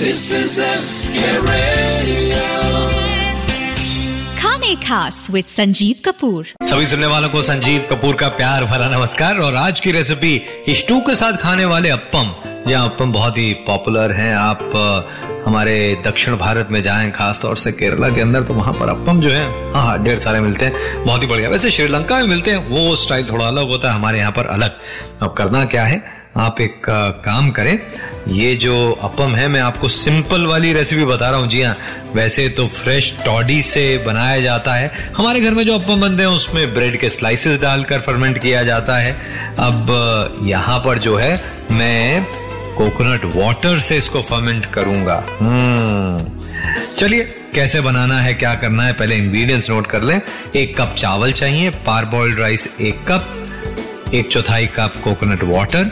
is SK Radio. खाने खास with Sanjeev Kapoor. सभी सुनने वालों को संजीव कपूर का प्यार भरा नमस्कार और आज की रेसिपी स्टू के साथ खाने वाले अप्पम। यह अप्पम बहुत ही पॉपुलर हैं। आप हमारे दक्षिण भारत में जाएँ खास तौर से केरला के अंदर तो वहाँ पर अप्पम जो है हाँ हाँ ढेर सारे मिलते हैं। बहुत ही बढ़िया। वैसे श्रीलंका में मिलते हैं वो स्टाइल थोड़ा अलग होता है हमारे यहाँ पर अलग। अब करना क्या है? आप एक काम करें। ये जो अपम है, मैं आपको सिंपल वाली रेसिपी बता रहा हूँ। जी हाँ वैसे तो फ्रेश टॉडी से बनाया जाता है। हमारे घर में जो अपम बनते हैं, उसमें ब्रेड के स्लाइसेस डालकर फर्मेंट किया जाता है। अब यहाँ पर जो है, मैं कोकोनट वाटर से इसको फर्मेंट करूँगा। हम्म। चलिए, कैसे बनाना है, क्या करना है, पहले इंग्रेडिएंट्स नोट कर लें। एक कप चावल चाहिए पार बॉइल्ड राइस एक कप एक चौथाई cup coconut water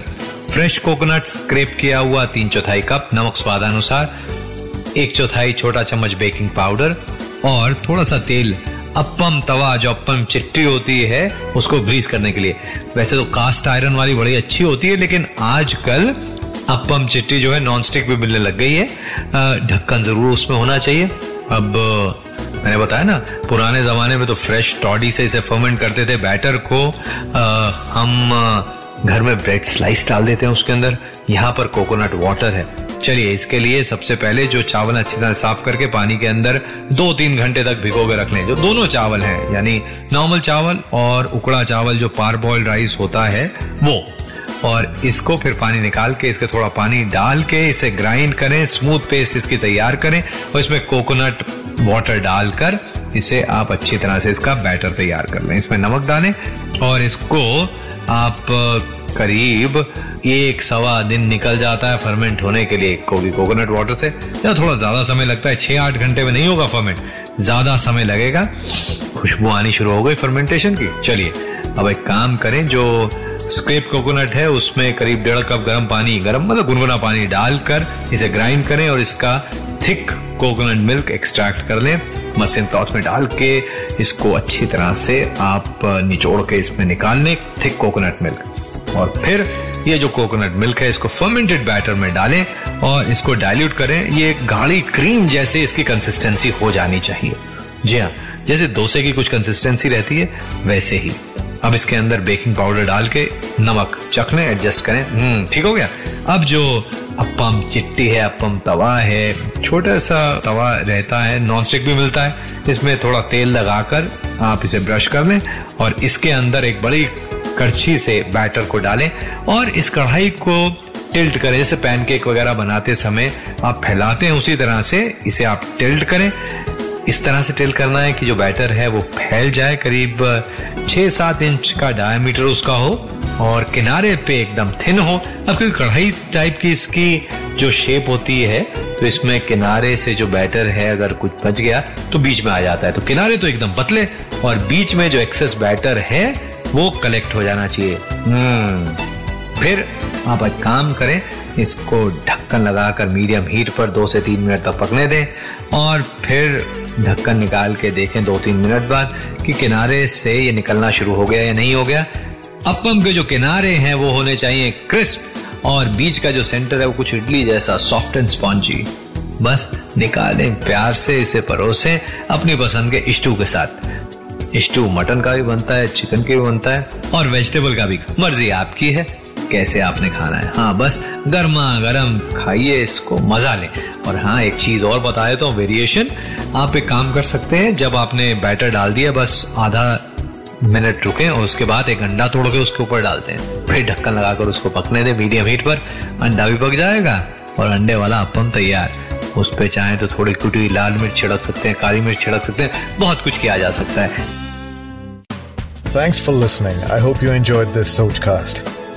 fresh coconut scrape किया हुआ तीन चौथाई कप नमक स्वादानुसार एक चौथाई छोटा चम्मच बेकिंग पाउडर और थोड़ा सा तेल। अप्पम तवा जो अप्पम चिट्टी होती है उसको ग्रीस करने के लिए। वैसे तो कास्ट आयरन वाली बड़ी अच्छी होती है लेकिन आजकल अप्पम चिट्टी जो है नॉन स्टिक भी मिलने लग गई है। ढक्कन ज़रूर उसमें होना चाहिए। अब मैंने बताया ना पुराने जमाने में तो फ्रेश टॉडी से इसे फर्मेंट करते थे बैटर को। अ, हम घर में ब्रेड स्लाइस डाल देते हैं उसके अंदर। यहाँ पर कोकोनट वाटर है। चलिए, इसके लिए सबसे पहले जो चावल अच्छी तरह साफ़ करके पानी के अंदर दो तीन घंटे तक भिगो के रख लें। जो दोनों चावल हैं, यानी नॉर्मल चावल और उकड़ा चावल जो पार बॉइल्ड राइस होता है, वो। और इसको फिर पानी निकाल के, इसके थोड़ा पानी डाल के इसे ग्राइंड करें स्मूथ पेस्ट इसकी तैयार करें और इसमें कोकोनट वाटर डालकर इसे आप अच्छी तरह से इसका बैटर तैयार कर लें। इसमें नमक डालें और इसको आप करीब एक सवा दिन निकल जाता है फर्मेंट होने के लिए को भी कोकोनट वाटर से। या थोड़ा ज़्यादा समय लगता है छह आठ घंटे में नहीं होगा फर्मेंट ज़्यादा समय लगेगा। खुशबू आनी शुरू हो गई फर्मेंटेशन की। चलिए, अब एक काम करें, जो स्क्रेप कोकोनट है, उसमें करीब डेढ़ कप गर्म पानी, गर्म मतलब गुनगुना पानी डालकर इसे ग्राइंड करें और इसका थिक कोकोनट मिल्क एक्सट्रैक्ट कर लें। मशीन क्लॉथ में डाल के इसको अच्छी तरह से आप निचोड़ के इसमें निकाल लें थिक कोकोनट मिल्क और फिर ये जो कोकोनट मिल्क है, इसको फर्मेंटेड बैटर में डालें और इसको डाइल्यूट करें। ये गाढ़ी क्रीम जैसे इसकी कंसिस्टेंसी हो जानी चाहिए। जी हाँ जैसे डोसे की कुछ कंसिस्टेंसी रहती है, वैसे ही। अब इसके अंदर बेकिंग पाउडर डाल के नमक चखने एडजस्ट करें। हम्म ठीक हो गया? अब जो अप्पम चिट्टी है, अपम तवा है, छोटा सा तवा रहता है नॉन स्टिक भी मिलता है। इसमें थोड़ा तेल लगाकर आप इसे ब्रश कर लें और इसके अंदर एक बड़ी कड़छी से बैटर को डालें और इस कढ़ाई को टिल्ट करें। जैसे पैनकेक वगैरह बनाते समय आप फैलाते हैं, उसी तरह से इसे आप टिल्ट करें। इस तरह से टिल्ट करना है कि जो बैटर है वो फैल जाए करीब छह सात इंच का डायमीटर उसका हो और किनारे पे एकदम थिन हो। अब क्योंकि कढ़ाई टाइप की इसकी जो शेप होती है तो इसमें किनारे से जो बैटर है अगर कुछ बच गया तो बीच में आ जाता है। तो किनारे तो एकदम पतले और बीच में जो एक्सेस बैटर है, वो कलेक्ट हो जाना चाहिए। हम्म फिर आप एक काम करें इसको ढक्कन लगाकर मीडियम हीट पर दो से तीन मिनट तक पकने दें और फिर ढक्कन निकाल के देखें दो तीन मिनट बाद कि किनारे से ये निकलना शुरू हो गया या नहीं हो गया। अपम के जो किनारे हैं वो होने चाहिए क्रिस्प और बीच का जो सेंटर है वो कुछ इडली जैसा सॉफ्ट एंड स्पॉन्जी। बस निकालें प्यार से इसे परोसें अपनी पसंद के स्टू के साथ। स्टू मटन का भी बनता है, चिकन के भी बनता है और वेजिटेबल का भी। मर्ज़ी आपकी है। कैसे आपने खाना है? हाँ बस गर्मा गर्म खाइए इसको, मज़ा लें। और हाँ एक चीज़ और बता देता हूँ वेरिएशन आप एक काम कर सकते हैं, जब आपने बैटर डाल दिया, बस आधा मिनट रुके और उसके बाद एक अंडा तोड़ के उसके ऊपर डालते हैं। फिर ढक्कन लगाकर उसको पकने दें मीडियम हीट पर। अंडा भी पक जाएगा और अंडे वाला अपम तैयार। उस पर चाहे तो थोड़ी कुटी लाल मिर्च छिड़क सकते हैं, काली मिर्च छिड़क सकते हैं, बहुत कुछ किया जा सकता है। Thanks for listening. I hope you enjoyed.